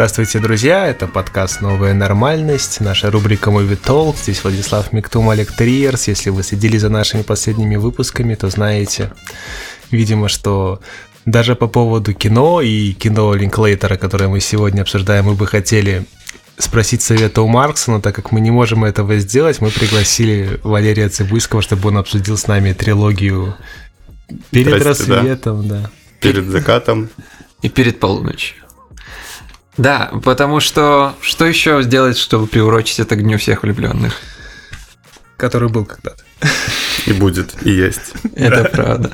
Здравствуйте, друзья! Это подкаст «Новая нормальность», наша рубрика «Movie Talk». Здесь Владислав Миктум, Олег Триерс. Если вы следили за нашими последними выпусками, то знаете, видимо, что даже по поводу кино и кино Линклейтера, которое мы сегодня обсуждаем, мы бы хотели спросить совета у Маркса, но так как мы не можем этого сделать, мы пригласили Валерия Цибульского, чтобы он обсудил с нами трилогию перед Здрасте, рассветом, да. да. Перед закатом. И перед полуночью. Да, потому что что еще сделать, чтобы приурочить это к Дню всех влюбленных? Который был когда-то. И будет, и есть. Это правда.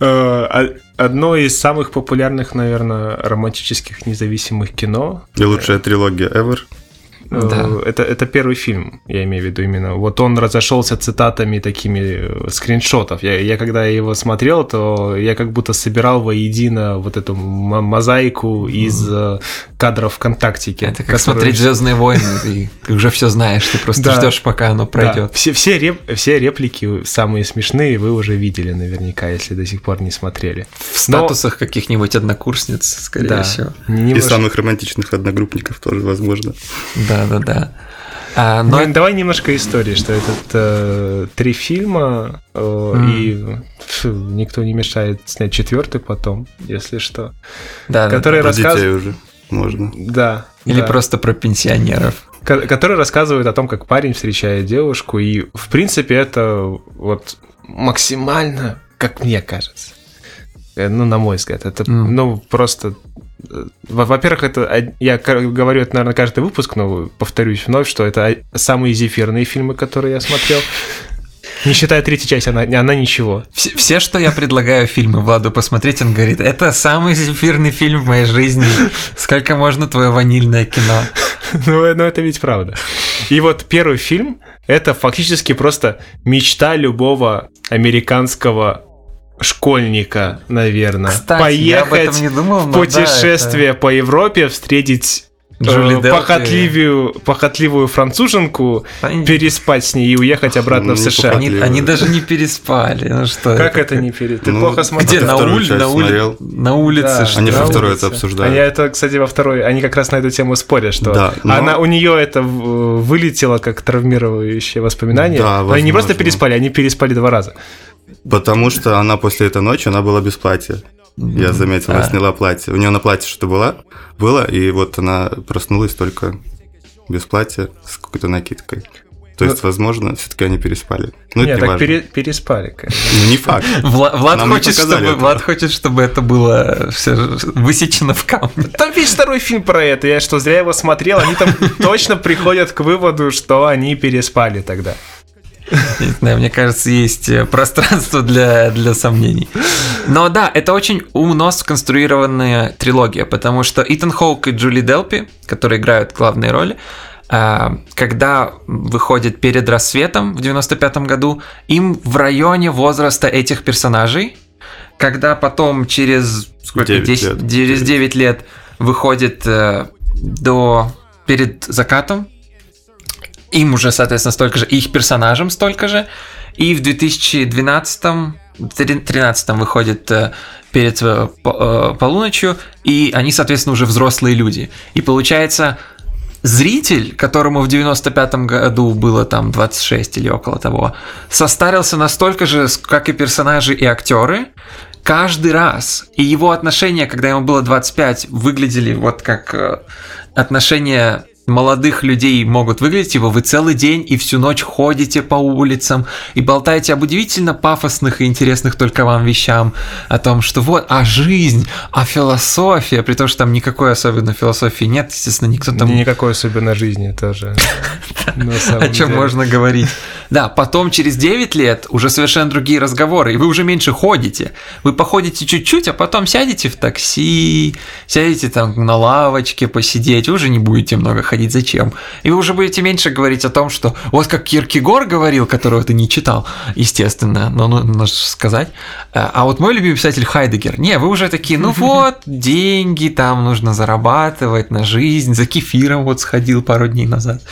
Э, а, одно из самых популярных, наверное, романтических независимых кино. И лучшая трилогия ever. Да. Э, это, это первый фильм, я имею в виду именно. Вот он разошелся цитатами такими э, скриншотов. Я, я когда его смотрел, то я как будто собирал воедино вот эту мозаику из mm. кадров ВКонтактике. Это как которые... смотреть Звездные войны, ты уже все знаешь, ты просто да. ждешь, пока оно пройдет. Да. Все, все, реп, все реплики самые смешные вы уже видели наверняка, если до сих пор не смотрели. В статусах Но... каких-нибудь однокурсниц, скорее да. всего. И самых романтичных одногруппников тоже возможно. Да, да-да-да. А, но... Ну, давай немножко истории, что это э, три фильма, э, mm. и фу, никто не мешает снять четвертый потом, если что. Да, который да, рассказ... детей уже можно. Да. Или да. просто про пенсионеров. Который рассказывает о том, как парень встречает девушку, и в принципе это вот максимально, как мне кажется, э, ну, на мой взгляд, это, mm. ну, просто во-первых, это я говорю это, наверное, каждый выпуск, но повторюсь вновь, что это самые зефирные фильмы, которые я смотрел. Не считая третьей части, она, она ничего. Все, все, что я предлагаю фильмы Владу посмотреть, он говорит, это самый зефирный фильм в моей жизни. Сколько можно твое ванильное кино? Ну, ну, это ведь правда. И вот первый фильм — это фактически просто мечта любого американского школьника, наверное. Кстати, Поехать я об этом не думал, в путешествие да, это... по Европе, встретить э, Джули похотливую, похотливую француженку, они... переспать с ней и уехать обратно ну, в США. Они, они даже не переспали. Ну что как это, это не переспали? Ты ну, плохо смотрел? Где? На, уль... на, улице? Да, что? Они во второй это обсуждают. Они это, кстати, во второй, они как раз на эту тему спорят, что да, но... она, у нее это вылетело как травмирующее воспоминание. Да, они не просто переспали, они переспали два раза. Потому что она после этой ночи, она была без платья. Я заметил, она сняла платье. У нее на платье что было, было, и вот она проснулась только без платья с какой-то накидкой. То есть, ну, возможно, все-таки они переспали. Ну, Нет, так пере, переспали, конечно. Ну, не факт. Влад, Влад, хочет, чтобы, Влад хочет, чтобы это было все высечено в камне. Там весь второй фильм про это. Я что, зря его смотрел. Они там точно приходят к выводу, что они переспали тогда. Не знаю, мне кажется, есть э, пространство для, для сомнений. Но да, это очень умно сконструированная трилогия, потому что Итан Хоук и Джули Делпи, которые играют главные роли, э, когда выходит перед рассветом в 95 году, им в районе возраста этих персонажей, когда потом через сколько 9 10, лет. через 9 лет выходит э, до перед закатом им уже, соответственно, столько же, их персонажам столько же. И в 2012 13 выходит э, перед э, э, полуночью, и они, соответственно, уже взрослые люди. И получается, зритель, которому в 95-м году было там 26 или около того, состарился настолько же, как и персонажи и актеры, каждый раз. И его отношения, когда ему было 25, выглядели вот как отношения молодых людей могут выглядеть, его вы целый день и всю ночь ходите по улицам и болтаете об удивительно пафосных и интересных только вам вещам, о том, что вот, а жизнь, а философия, при том, что там никакой особенной философии нет, естественно, никто там... Никакой особенной жизни тоже. О чем можно говорить. Да, потом через 9 лет уже совершенно другие разговоры, и вы уже меньше ходите. Вы походите чуть-чуть, а потом сядете в такси, сядете там на лавочке посидеть, уже не будете много ходить, зачем? И вы уже будете меньше говорить о том, что вот как Киркегор говорил, которого ты не читал, естественно, но ну, нужно сказать. А, а вот мой любимый писатель Хайдегер, не, вы уже такие, ну вот, деньги там нужно зарабатывать на жизнь, за кефиром вот сходил пару дней назад.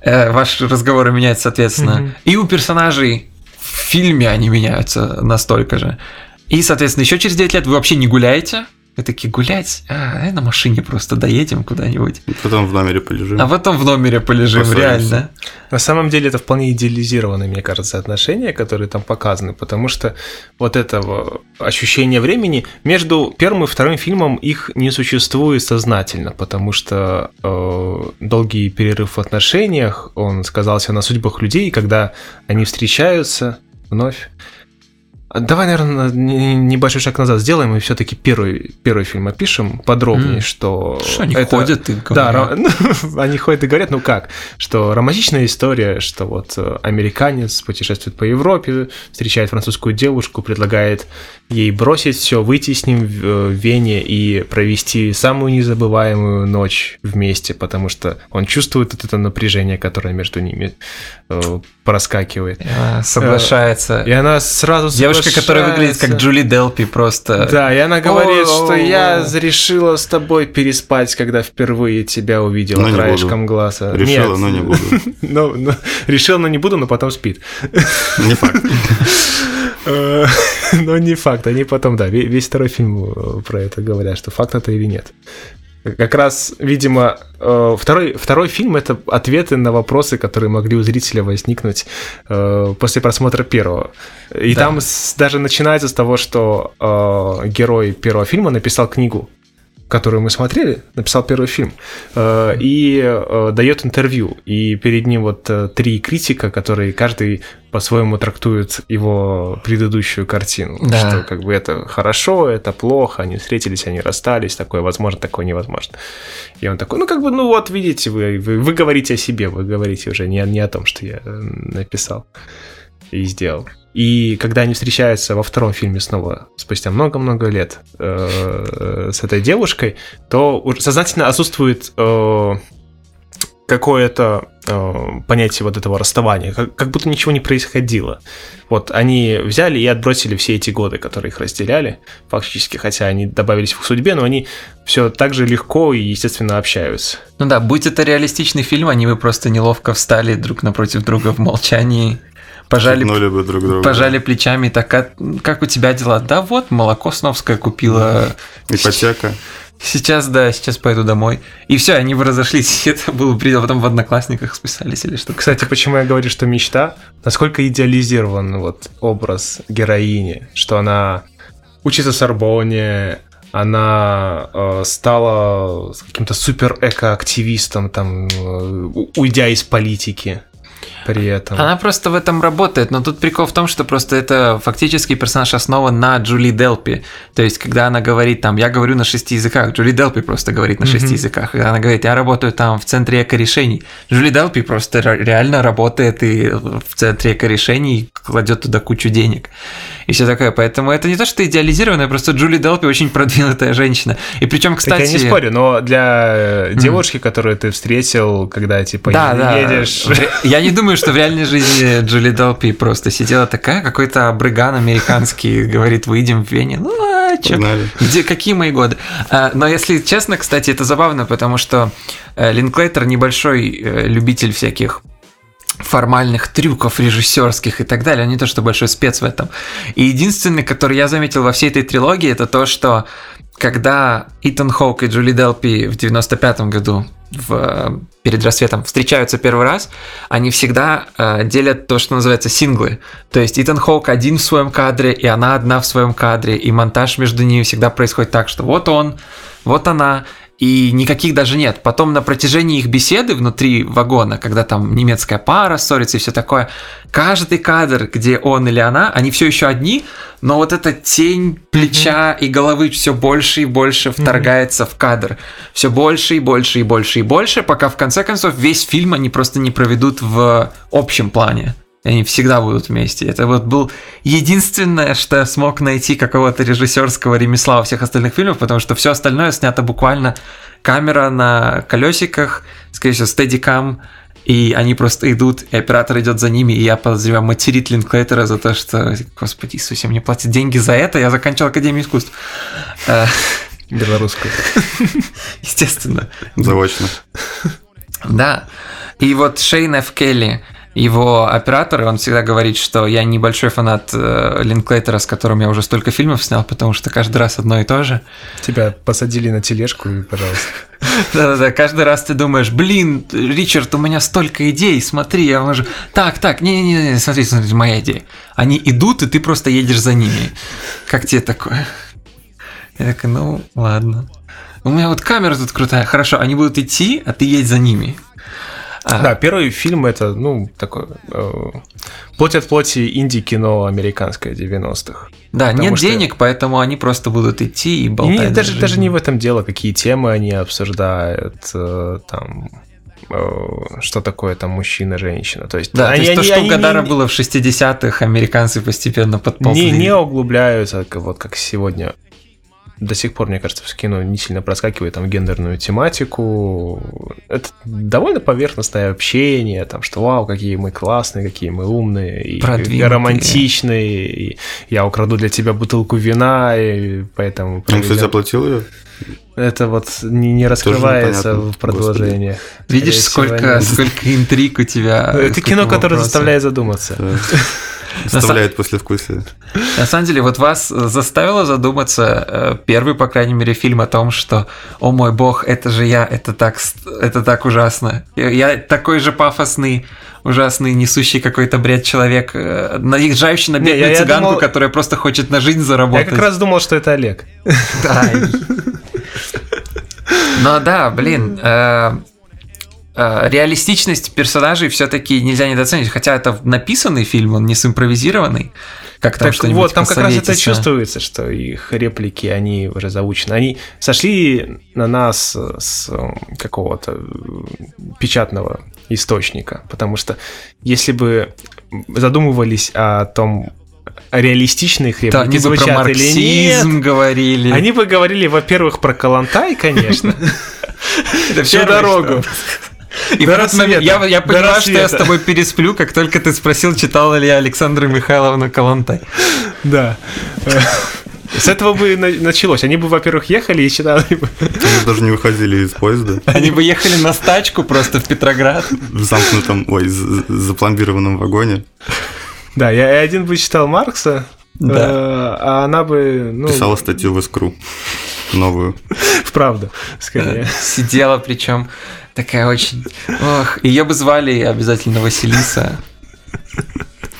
Э, Ваши разговоры меняются, соответственно. И у персонажей в фильме они меняются настолько же. И, соответственно, еще через 9 лет вы вообще не гуляете, Мы такие гулять, а, на машине просто доедем куда-нибудь. Потом в номере полежим. А потом в номере полежим, Поссоримся. реально. На самом деле это вполне идеализированные, мне кажется, отношения, которые там показаны, потому что вот этого ощущения времени между первым и вторым фильмом их не существует сознательно, потому что э, долгий перерыв в отношениях, он сказался на судьбах людей, когда они встречаются вновь. Давай, наверное, небольшой шаг назад сделаем и все-таки первый, первый фильм опишем подробнее, М. что... Что они это- ходят и Да, говорят. ро- ну, они ходят и говорят, ну как, что романтичная история, что вот э, американец путешествует по Европе, встречает французскую девушку, предлагает ей бросить все, выйти с ним в, э, в Вене и провести самую незабываемую ночь вместе, потому что он чувствует вот это напряжение, которое между ними э, проскакивает. А, Соглашается. И она сразу Девушка, которая выглядит как. Джули Делпи, просто... Да, и она говорит, О, что о, я о. решила с тобой переспать, когда впервые тебя увидела Но краешком глаза. Решила, Нет. но не буду. Ну, ну, решил, но не буду, но потом спит. Не факт. Э, Но не факт. Они потом, да, ве- весь второй фильм э, про это говорят, что факт это или нет. Как раз, видимо, э, второй, второй фильм это ответы на вопросы, которые могли у зрителя возникнуть э, после просмотра первого. И Да. там с- даже начинается с того, что э, герой первого фильма написал книгу, которую мы смотрели, написал первый фильм, э, и э, дает интервью. И перед ним вот э, три критика, которые каждый по-своему трактует его предыдущую картину. Да. Что как бы это хорошо, это плохо, они встретились, они расстались, такое возможно, такое невозможно. И он такой, ну как бы, ну вот видите, вы, вы, вы говорите о себе, вы говорите уже не, не о том, что я написал и сделал. И когда они встречаются во втором фильме снова, спустя много-много лет, э, с этой девушкой, то сознательно отсутствует э, какое-то э, понятие вот этого расставания, как, как будто ничего не происходило. Вот они взяли и отбросили все эти годы, которые их разделяли, фактически, хотя они добавились в их судьбе, но они все так же легко и, естественно, общаются. Ну да, будь это реалистичный фильм, они бы просто неловко встали друг напротив друга в молчании, пожали, бы друг друга. пожали плечами, так, «А как у тебя дела? Да вот, молоко сновское купила. Ипотека. Сейчас, да, сейчас пойду домой. И все, они бы разошлись. Это было предел, потом в одноклассниках списались или что-то. Кстати, почему я говорю, что мечта? Насколько идеализирован вот образ героини, что она учится в Сорбоне, она э, стала каким-то супер эко-активистом, там, э, уйдя из политики при этом. Она просто в этом работает, но тут прикол в том, что просто это фактически персонаж основан на Джули Делпи. То есть, когда она говорит там, я говорю на шести языках, Джули Делпи просто говорит на шести Мгм. языках. Когда она говорит, я работаю там в центре эко-решений, Джули Делпи просто ре- реально работает и в центре эко-решений кладет туда кучу денег. И все такое. Поэтому это не то, что идеализированное, просто Джули Делпи очень продвинутая женщина. И причем, кстати... Так я не спорю, но для э, девушки, которую ты встретил, когда типа Да, да. едешь... Я не думаю, что в реальной жизни Джули Делпи просто сидела такая, какой-то абрыган американский говорит, выйдем в Вене. Ну, а чё? Где, какие мои годы? А, Но если честно, кстати, это забавно, потому что э, Линклейтер небольшой э, любитель всяких формальных трюков режиссерских и так далее, он не то что большой спец в этом. И единственный, который я заметил во всей этой трилогии, это то, что когда Итан Хоук и Джули Делпи в 95-м году в, перед рассветом встречаются первый раз, они всегда э, делят то, что называется синглы. То есть Итан Хоук один в своем кадре, и она одна в своем кадре, и монтаж между ними всегда происходит так, что вот он, вот она, и никаких даже нет. Потом на протяжении их беседы внутри вагона, когда там немецкая пара ссорится и все такое, каждый кадр, где он или она, они все еще одни, но вот эта тень плеча и головы все больше и больше вторгается в кадр. Все больше и больше и больше и больше, пока в конце концов весь фильм они просто не проведут в общем плане. И Они всегда будут вместе. Это вот был единственное, что я смог найти какого-то режиссерского ремесла во всех остальных фильмах, потому что все остальное снято буквально камера на колесиках, скорее всего, стедикам, и они просто идут, и оператор идет за ними, и я подозреваю, материт Линклейтера за то, что, господи Иисусе, мне платят деньги за это, я заканчивал Академию искусств. Э, Белорусскую. Естественно. Заочно. Да. И вот Шейн Ф. Келли его оператор, он всегда говорит, что я небольшой фанат э, Линклейтера, с которым я уже столько фильмов снял, потому что каждый раз одно и то же. Тебя посадили на тележку, и пожалуйста. Да-да-да, каждый раз ты думаешь, блин, Ричард, у меня столько идей, смотри, я можу... Так, так, не-не-не, смотри, смотри, моя идея. Они идут, и ты просто едешь за ними. Как тебе такое? Я такой, ну, ладно. У меня вот камера тут крутая. Хорошо, они будут идти, а ты едь за ними. Да, первый фильм это, ну, такой э, плоть от плоти инди-кино американское 90-х. Да, нет что... денег, поэтому они просто будут идти и болтать. И даже, даже не в этом дело, какие темы они обсуждают, э, там, э, что такое там мужчина, женщина. То есть, да, они, то есть то, что у Гадара не, было в 60-х, американцы постепенно подползли. Не, не углубляются, вот как сегодня до сих пор, мне кажется, в кино не сильно проскакивает там гендерную тематику. Это довольно поверхностное общение, там, что вау, какие мы классные, какие мы умные, и романтичные, и я украду для тебя бутылку вина, и поэтому... Он, кстати, заплатил ее? Это вот не, не раскрывается в продолжениях. Видишь, сколько, сколько интриг у тебя. Это кино, которое заставляет задуматься. Оставляет послевкусие. На самом деле, вот вас заставило задуматься э, первый, по крайней мере, фильм о том, что, о мой бог, это же я, это так, это так ужасно. Я такой же пафосный, ужасный, несущий какой-то бред человек, э, наезжающий на бедную цыганку, думал... которая просто хочет на жизнь заработать. Я как раз думал, что это Олег. Да. Но да, блин, э, Э, реалистичность персонажей все-таки нельзя недооценить, хотя это написанный фильм, он не симпровизированный. Как там так вот, там как раз это чувствуется, что их реплики, они уже заучены. Они сошли на нас с какого-то печатного источника, потому что если бы задумывались о том, реалистичные их реплики да, они бы про марксизм или нет, говорили. Они бы говорили, во-первых, про Калантай, конечно. Всю дорогу. И в этот момент я, я понимаю, что я с тобой пересплю, как только ты спросил, читала ли я Александра Михайловна Калантай. Да. С этого бы началось. Они бы, во-первых, ехали и читали бы. Они даже не выходили из поезда. Они бы ехали на стачку просто в Петроград. В замкнутом, ой, запломбированном вагоне. Да, я один бы читал Маркса, да. Э, а она бы... Ну... Писала статью в Искру. Новую. Вправду, скорее. Сидела причем Такая очень... Ох, ее бы звали обязательно Василиса.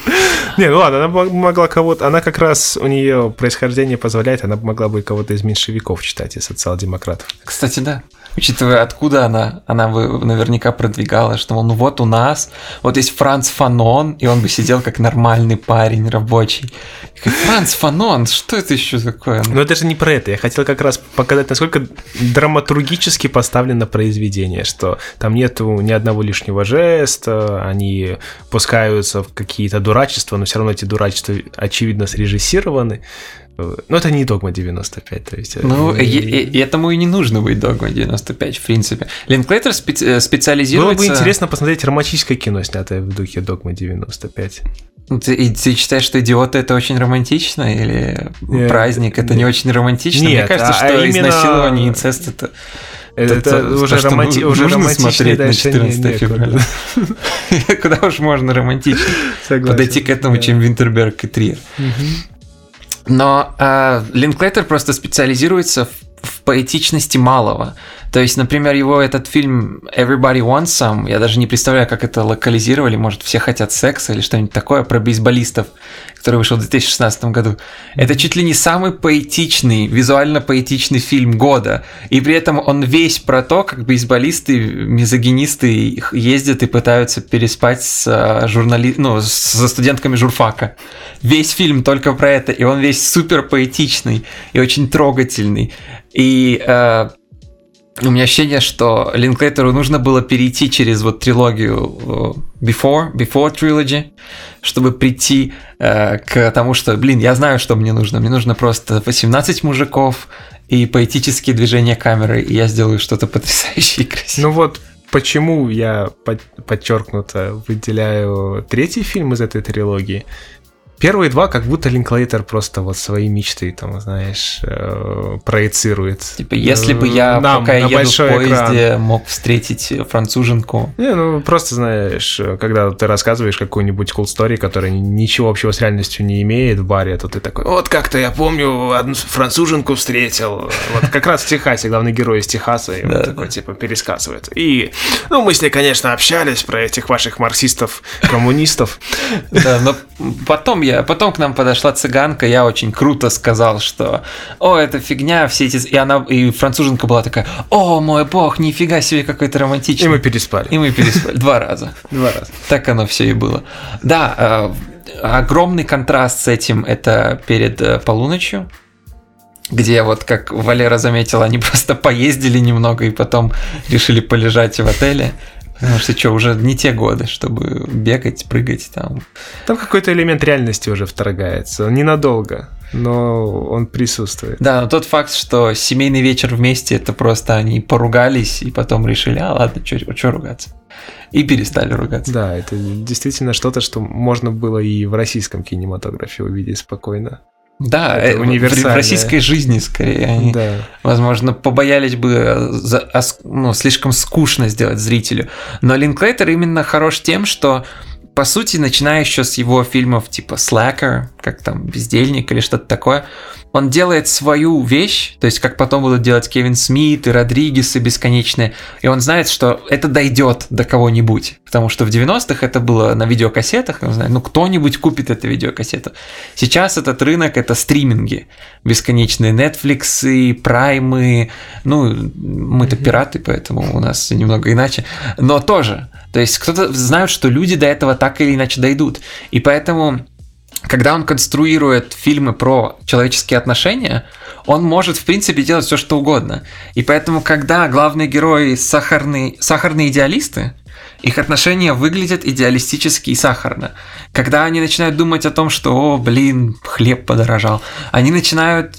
Не, ну ладно, она могла кого-то... Она как раз, у нее происхождение позволяет, она могла бы кого-то из меньшевиков читать, из социал-демократов. Кстати, да. Учитывая, откуда она, она бы наверняка продвигала, что, мол, ну вот у нас, вот есть Франц Фанон, и он бы сидел как нормальный парень рабочий. Франц Фанон, что это еще такое? Ну это же не про это, я хотел как раз показать, насколько драматургически поставлено произведение, что там нету ни одного лишнего жеста, они пускаются в какие-то дурачества, но все равно эти дурачества очевидно срежиссированы, ну, это не догма 95, то есть... Ну, и, этому и не нужно быть догма 95, в принципе. Линклейтер специ э, специализируется... Было бы интересно посмотреть романтическое кино, снятое в духе догма 95. Ты, и ты считаешь, что идиоты это очень романтично, или нет, праздник это нет. не очень романтично? Нет, Мне кажется, а, что а именно... изнасилование, инцест это... Это, это, уже, то, романти... уже романтично смотреть на 14 февраля. Куда уж можно романтично подойти к этому, чем Винтерберг и Триер. Но э, Линклейтер просто специализируется в поэтичности малого. То есть, например, его этот фильм Everybody Wants Some, я даже не представляю, как это локализировали, может, все хотят секса или что-нибудь такое, про бейсболистов, который вышел в 2016 году. Это чуть ли не самый поэтичный, визуально поэтичный фильм года. И при этом он весь про то, как бейсболисты, мизогинисты ездят и пытаются переспать с а, журнали... ну, со студентками журфака. Весь фильм только про это, и он весь супер поэтичный и очень трогательный. И э, у меня ощущение, что Линклейтеру нужно было перейти через вот трилогию э, Before, Before Trilogy, чтобы прийти э, к тому, что, блин, я знаю, что мне нужно. Мне нужно просто 18 мужиков и поэтические движения камеры, и я сделаю что-то потрясающее и красивое. Ну вот, почему я под, подчеркнуто выделяю третий фильм из этой трилогии? Первые два, как будто Линклейтер просто вот свои мечты, там, знаешь, э, проецирует. Типа, если бы я, Э, Нам пока я еду в поезде, экран. мог встретить француженку. Не, ну просто знаешь, когда ты рассказываешь какую-нибудь cool story, которая ничего общего с реальностью не имеет в баре, то ты такой, вот как-то я помню, одну француженку встретил. Вот как раз в Техасе, главный герой из Техаса, и он такой, типа, пересказывает. И, ну, мы с ней, конечно, общались про этих ваших марксистов, коммунистов. Да, но потом я, потом к нам подошла цыганка, я очень круто сказал, что, о, это фигня, все эти, и она, и француженка была такая, о, мой бог, нифига себе какой-то И романтичный. мы переспали. И мы переспали два раза. Два раза. Так оно все и было. Да, э, огромный контраст с этим это перед э, полуночью, где вот, как Валера заметила, они просто поездили немного и потом решили полежать в отеле. Потому что что, уже не те годы, чтобы бегать, прыгать там. Там какой-то элемент реальности уже вторгается. Ненадолго, но он присутствует. Да, но тот факт, что семейный вечер вместе, это просто они поругались и потом решили, а ладно, что ругаться. И перестали ругаться. Да, это действительно что-то, что можно было и в российском кинематографе увидеть спокойно. Да, Это э, в- российской жизни скорее. Они, Да. возможно, побоялись бы э, за- ос- ну, слишком скучно сделать зрителю. Но Линклейтер именно хорош тем, что по сути, начиная еще с его фильмов типа Slacker, как там Бездельник или что-то такое, он делает свою вещь, то есть как потом будут делать Кевин Смит и Родригес и бесконечные, и он знает, что это дойдет до кого-нибудь, потому что в 90-х это было на видеокассетах, он знает, ну кто-нибудь купит эту видеокассету. Сейчас этот рынок это стриминги, бесконечные Netflix и Prime, ну мы-то пираты, поэтому у нас немного иначе, но тоже. То есть кто-то знает, что люди до этого так или иначе дойдут, и поэтому когда он конструирует фильмы про человеческие отношения, он может, в принципе, делать все, что угодно. И поэтому, когда главные герои сахарные, сахарные идеалисты, их отношения выглядят идеалистически и сахарно. Когда они начинают думать о том, что, о, блин, хлеб подорожал, они начинают,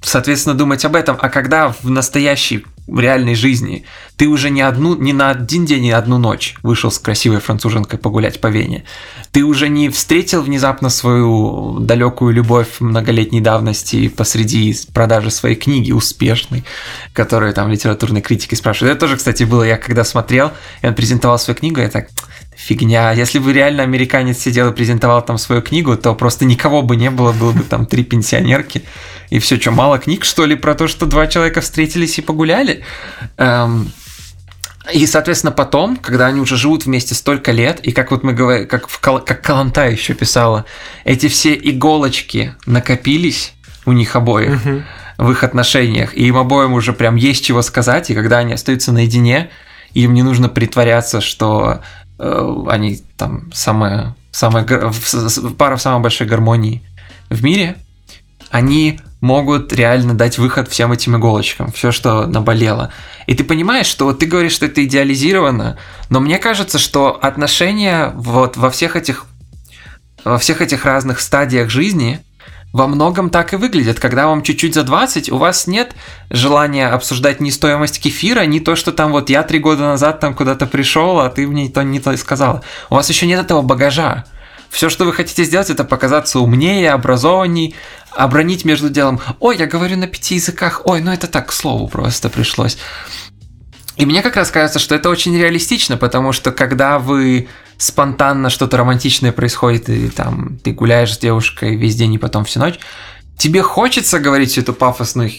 соответственно, думать об этом. А когда в настоящей в реальной жизни. Ты уже не одну, не на один день, не одну ночь вышел с красивой француженкой погулять по Вене, ты уже не встретил внезапно свою далекую любовь многолетней давности посреди продажи своей книги успешной, которую там литературные критики спрашивают. Это тоже, кстати, было, я когда смотрел, и он презентовал свою книгу, я так, фигня. Если бы реально американец сидел и презентовал там свою книгу, то просто никого бы не было, было бы там три пенсионерки. И все, что, мало книг, что ли, про то, что два человека встретились и погуляли? Эм, и, соответственно, потом, когда они уже живут вместе столько лет, и как вот мы говорим, как, в, Кал- как Каланта еще писала, эти все иголочки накопились у них обоих в их отношениях, и им обоим уже прям есть чего сказать, и когда они остаются наедине, им не нужно притворяться, что они там самая, самая пара в самой большой гармонии в мире, они могут реально дать выход всем этим иголочкам, все, что наболело. И ты понимаешь, что вот ты говоришь, что это идеализировано, но мне кажется, что отношения вот во всех этих во всех этих разных стадиях жизни во многом так и выглядят. Когда вам чуть-чуть за 20, у вас нет желания обсуждать ни стоимость кефира, ни то, что там вот я три года назад там куда-то пришел, а ты мне то не то и сказала. У вас еще нет этого багажа. Все, что вы хотите сделать, это показаться умнее, образованней, обронить между делом. Ой, я говорю на пяти языках. Ой, ну это так, к слову, просто пришлось. И мне как раз кажется, что это очень реалистично, потому что когда вы спонтанно что-то романтичное происходит, и там ты гуляешь с девушкой весь день и потом всю ночь, тебе хочется говорить всю эту пафосную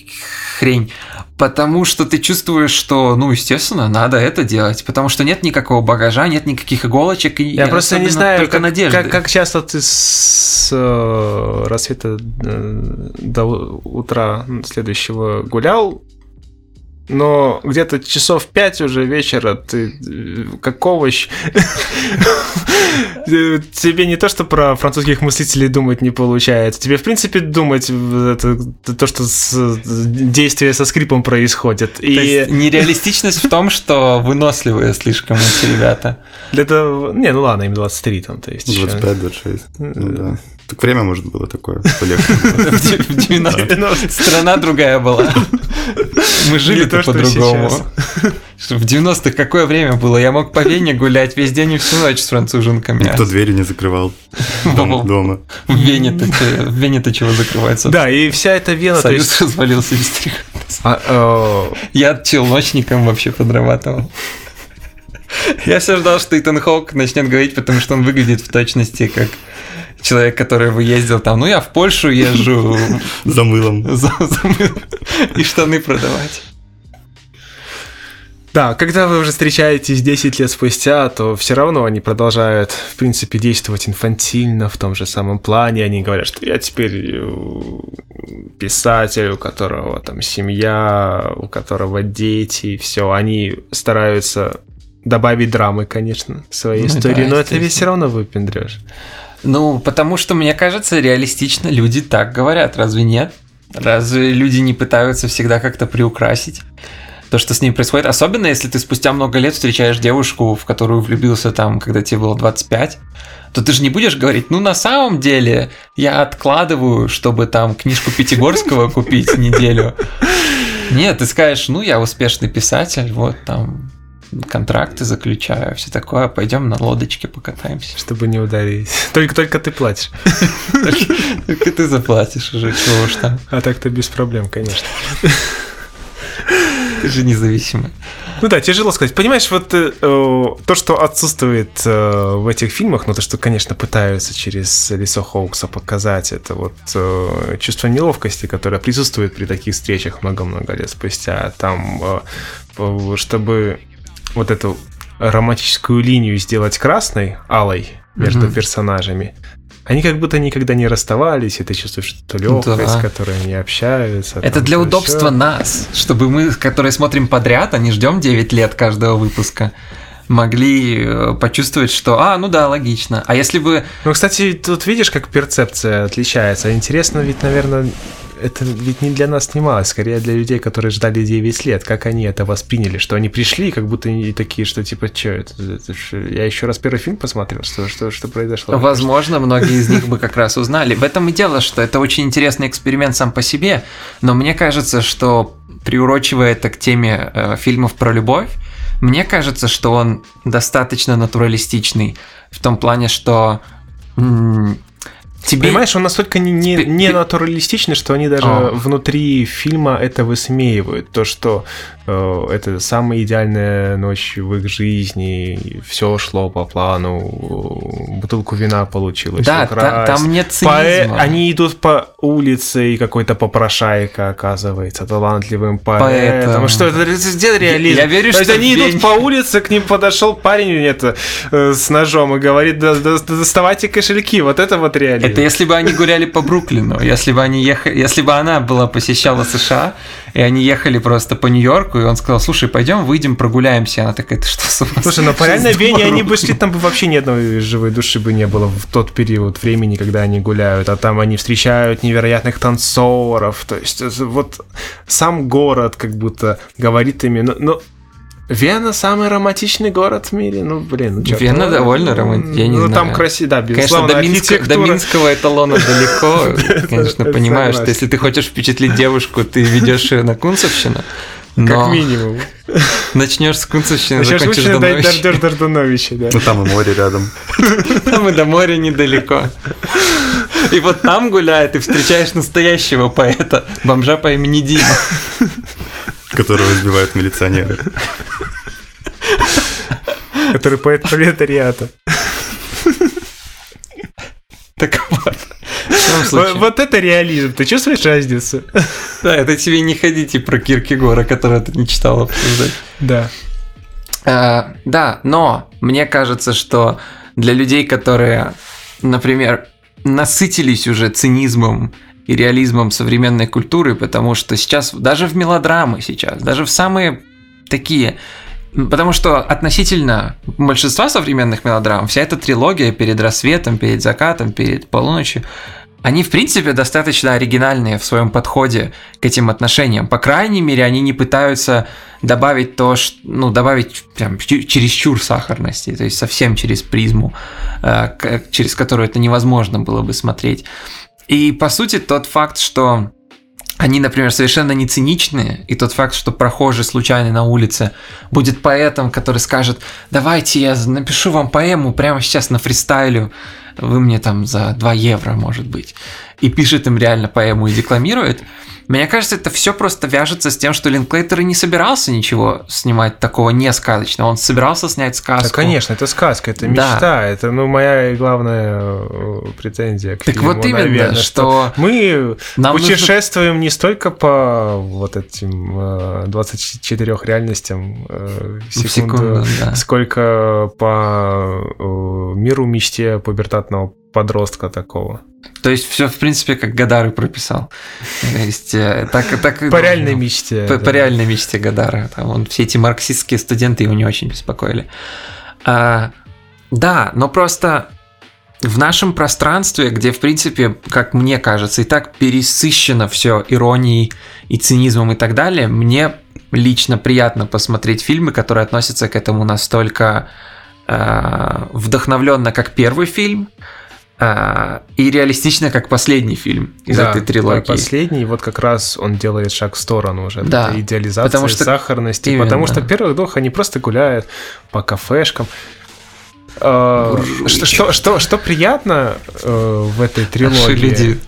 хрень, потому что ты чувствуешь, что, ну, естественно, надо это делать, потому что нет никакого багажа, нет никаких иголочек, и Я просто не знаю, только как, надежды. как, как часто ты с э, рассвета э, до утра следующего гулял, но где-то часов пять уже вечера ты э, как овощ. Тебе не то, что про французских мыслителей думать не получается. Тебе, в принципе, думать это, то, что с- действие со скрипом происходит. То И есть нереалистичность в том, что выносливые слишком эти ребята. для этого... Не, ну ладно, им 23 там, то есть... ещё. 25-26. Ну да. Так время, может, было такое полегче. В 90 Страна другая была. Мы жили-то по-другому. В 90-х какое время было? Я мог по Вене гулять весь день и всю ночь с француженками. Никто двери не закрывал дома. В Вене-то чего закрывается? Да, и вся эта Вена... Союз развалился без а, э, Я челночником вообще подрабатывал. Я все ждал, что Итан Хок начнет говорить, потому что он выглядит в точности как человек, который бы ездил там, ну я в Польшу езжу. За мылом. За, за мылом. И штаны продавать. Да, когда вы уже встречаетесь 10 лет спустя, то все равно они продолжают, в принципе, действовать инфантильно в том же самом плане. Они говорят, что я теперь э, писатель, у которого там семья, у которого дети, все. Они стараются добавить драмы, конечно, своей ну, истории, да, но это все равно выпендрешь. Ну, потому что, мне кажется, реалистично люди так говорят, разве нет? Разве люди не пытаются всегда как-то приукрасить то, что с ним происходит? Особенно, если ты спустя много лет встречаешь девушку, в которую влюбился там, когда тебе было 25, то ты же не будешь говорить, ну, на самом деле, я откладываю, чтобы там книжку Пятигорского купить неделю. Нет, ты скажешь, ну, я успешный писатель, вот там контракты заключаю, все такое, пойдем на лодочке покатаемся. Чтобы не ударить. Только только ты платишь. Только ты заплатишь уже, чего уж там. А так-то без проблем, конечно. Ты же независимый. Ну да, тяжело сказать. Понимаешь, вот э, то, что отсутствует э, в этих фильмах, ну то, что, конечно, пытаются через лицо Хоукса показать, это вот э, чувство неловкости, которое присутствует при таких встречах много-много лет спустя. Там, э, чтобы вот эту романтическую линию сделать красной, алой между mm-hmm. персонажами, они как будто никогда не расставались, и ты чувствуешь что легкость, да. которой они общаются. Это для удобства все. нас, чтобы мы, которые смотрим подряд, а не ждем 9 лет каждого выпуска, могли э, почувствовать, что, а, ну да, логично. А если бы... Ну, кстати, тут видишь, как перцепция отличается. Интересно ведь, наверное, это ведь не для нас снималось, скорее для людей, которые ждали 9 лет, как они это восприняли, что они пришли, как будто они такие, что типа, что это, это я еще раз первый фильм посмотрел, что, что, что произошло. Возможно, многие из них бы как раз узнали. В этом и дело, что это очень интересный эксперимент сам по себе, но мне кажется, что приурочивая это к теме э, фильмов про любовь, мне кажется, что он достаточно натуралистичный в том плане, что Тебе... Понимаешь, он настолько не, не, не натуралистичный, что они даже О. внутри фильма это высмеивают. То, что это самая идеальная ночь в их жизни, все шло по плану, бутылку вина получилось. Да, та, там нет цинизма. Поэ... Они идут по улице, и какой-то попрошайка оказывается талантливым поэтом. поэтом. Что это, это реализм? Я, я верю, То что они идут по улице, к ним подошел парень это, э, с ножом и говорит, да, да, доставайте кошельки. Вот это вот реализм. Это если бы они гуляли по Бруклину, если бы они ехали, если бы она была посещала США, и они ехали просто по Нью-Йорку, и он сказал, слушай, пойдем, выйдем, прогуляемся. Она такая, ты что, с ума Слушай, ну по реальной Вене они бы шли, там бы вообще ни одной живой души бы не было в тот период времени, когда они гуляют, а там они встречают невероятных танцоров, то есть вот сам город как будто говорит ими, ну, ну Вена самый романтичный город в мире. Ну, блин, ну что Вена довольно романтичный, я не ну, знаю. Ну, там красиво, да, безусловно, Конечно, до, Минска, до Минского эталона далеко. Конечно, понимаю, что если ты хочешь впечатлить девушку, ты ведешь ее на Кунцевщину. Но как минимум. Начнешь с Кунцевщины, закончишь до Дойдешь до Дордановича, да. Ну там и море рядом. Там и до моря недалеко. И вот там гуляет, и встречаешь настоящего поэта, бомжа по имени Дима. Которого избивают милиционеры. Который поэт пролетариата. Так вот. Вот это реализм. Ты чувствуешь разницу? Да, это тебе не ходите про Киркегора, который ты не читал обсуждать. Да. А, да, но мне кажется, что для людей, которые, например, насытились уже цинизмом и реализмом современной культуры, потому что сейчас, даже в мелодрамы сейчас, даже в самые такие Потому что относительно большинства современных мелодрам вся эта трилогия перед рассветом, перед закатом, перед полуночью, они, в принципе, достаточно оригинальные в своем подходе к этим отношениям. По крайней мере, они не пытаются добавить то, что, ну, добавить прям чересчур сахарности, то есть совсем через призму, э, через которую это невозможно было бы смотреть. И, по сути, тот факт, что они, например, совершенно не циничные, и тот факт, что прохожий случайно на улице будет поэтом, который скажет, давайте я напишу вам поэму прямо сейчас на фристайлю, вы мне там за 2 евро, может быть, и пишет им реально поэму и декламирует, мне кажется, это все просто вяжется с тем, что Линклейтер и не собирался ничего снимать такого не сказочного. Он собирался снять сказку. Да, конечно, это сказка, это мечта. Да. Это ну, моя главная э, претензия к так фильму, вот именно, наверное, что, что мы Нам путешествуем нужно... не столько по вот этим 24 э, реальностям э, в секунду, секунду да. сколько по миру мечте пубертатного подростка такого. То есть все, в принципе, как Гадары прописал. То есть, э, так, так, по реальной мечте. По, да. по реальной мечте Гадара. Там он, все эти марксистские студенты его не очень беспокоили. А, да, но просто в нашем пространстве, где, в принципе, как мне кажется, и так пересыщено все иронией и цинизмом и так далее, мне лично приятно посмотреть фильмы, которые относятся к этому настолько э, вдохновленно, как первый фильм, а, и реалистично, как последний фильм из да, этой трилогии. Последний, вот как раз он делает шаг в сторону уже. Да. Идеализации, потому что... сахарности. Именно. Потому что первых двух они просто гуляют по кафешкам. А, что, что, что, что приятно э, в этой трилогии?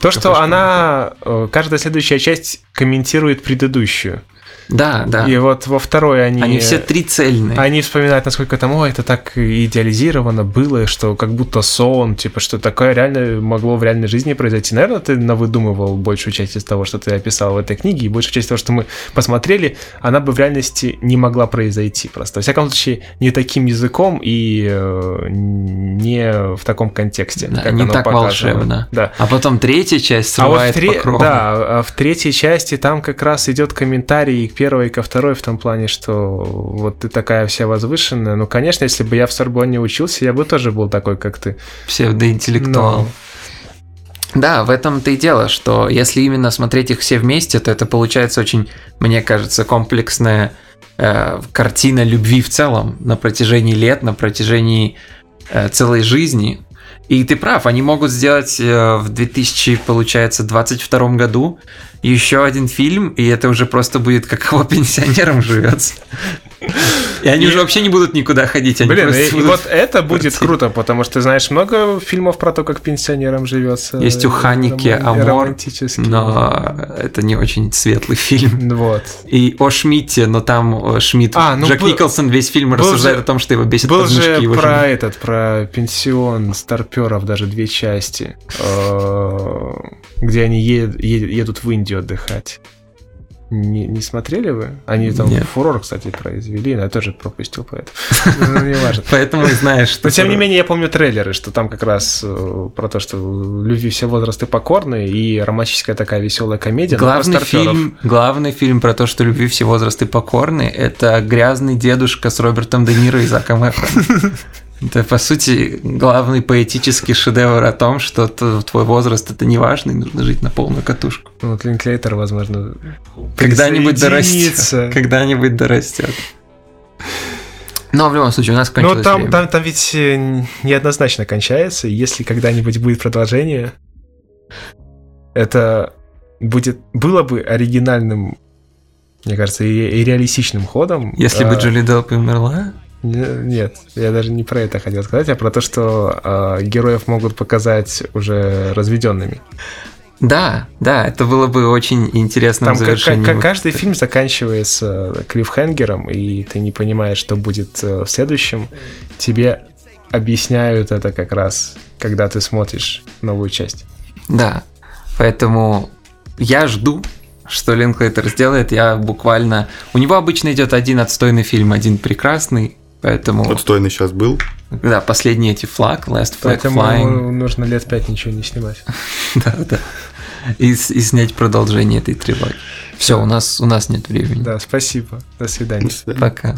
То, что она, э, каждая следующая часть комментирует предыдущую. Да, да. И вот во второй они... Они все три цельные. Они вспоминают, насколько там, ой, это так идеализировано было, что как будто сон, типа, что такое реально могло в реальной жизни произойти. Наверное, ты навыдумывал большую часть из того, что ты описал в этой книге, и большую часть того, что мы посмотрели, она бы в реальности не могла произойти просто. Во всяком случае, не таким языком и э, не в таком контексте. Да, как не так показано. волшебно. Да. А потом третья часть срывает а вот в тре... Да, а в третьей части там как раз идет комментарий первой, ко второй в том плане, что вот ты такая вся возвышенная. Ну, конечно, если бы я в Сорбонне учился, я бы тоже был такой, как ты. Псевдоинтеллектуал. Но... Да, в этом-то и дело, что если именно смотреть их все вместе, то это получается очень, мне кажется, комплексная э, картина любви в целом на протяжении лет, на протяжении э, целой жизни. И ты прав, они могут сделать э, в 2000, получается, 22 году еще один фильм, и это уже просто будет как его пенсионерам живется. И они и... уже вообще не будут никуда ходить. Они Блин, и, и вот это будет квартире. круто, потому что ты знаешь много фильмов про то, как пенсионерам живется. Есть у Ханики Амор, но это не очень светлый фильм. Вот. И о Шмидте, но там Шмидт, а, ну, Джек был, Николсон весь фильм рассуждает же, о том, что его бесит был же его про фильм. этот, про пенсион старперов, даже две части, э, где они едут в Индию отдыхать. Не, не смотрели вы? Они там Нет. фурор, кстати, произвели, но я тоже пропустил, поэтому ну, не важно. Поэтому знаешь, что... Но тем не менее, я помню трейлеры, что там как раз э, про то, что любви все возрасты покорны, и романтическая такая веселая комедия. Главный фильм, главный фильм про то, что любви все возрасты покорны, это «Грязный дедушка» с Робертом Де Ниро и Заком Эфроном. Это, по сути, главный поэтический шедевр о том, что твой возраст это не важно, и нужно жить на полную катушку. Ну, вот Линклейтер, возможно, когда-нибудь дорастет. Когда-нибудь дорастет. Но в любом случае у нас кончилось Ну, там, время. там, там ведь э, неоднозначно кончается. Если когда-нибудь будет продолжение, это будет, было бы оригинальным, мне кажется, и, и реалистичным ходом. Если а... бы Джоли Делп умерла? Нет, я даже не про это хотел сказать, а про то, что э, героев могут показать уже разведенными. Да, да, это было бы очень интересным Там завершением. Как, каждый фильм заканчивается клиффхенгером, и ты не понимаешь, что будет э, в следующем. Тебе объясняют это как раз, когда ты смотришь новую часть. Да, поэтому я жду, что Линклейтер сделает. Я буквально... У него обычно идет один отстойный фильм, один прекрасный, Поэтому... Отстойный сейчас был. Да, последний эти флаг, Last Flag Поэтому Flying. нужно лет пять ничего не снимать. да, да. И, и снять продолжение этой трилогии. Все, у нас, у нас нет времени. Да, спасибо. До свидания. До свидания. Пока.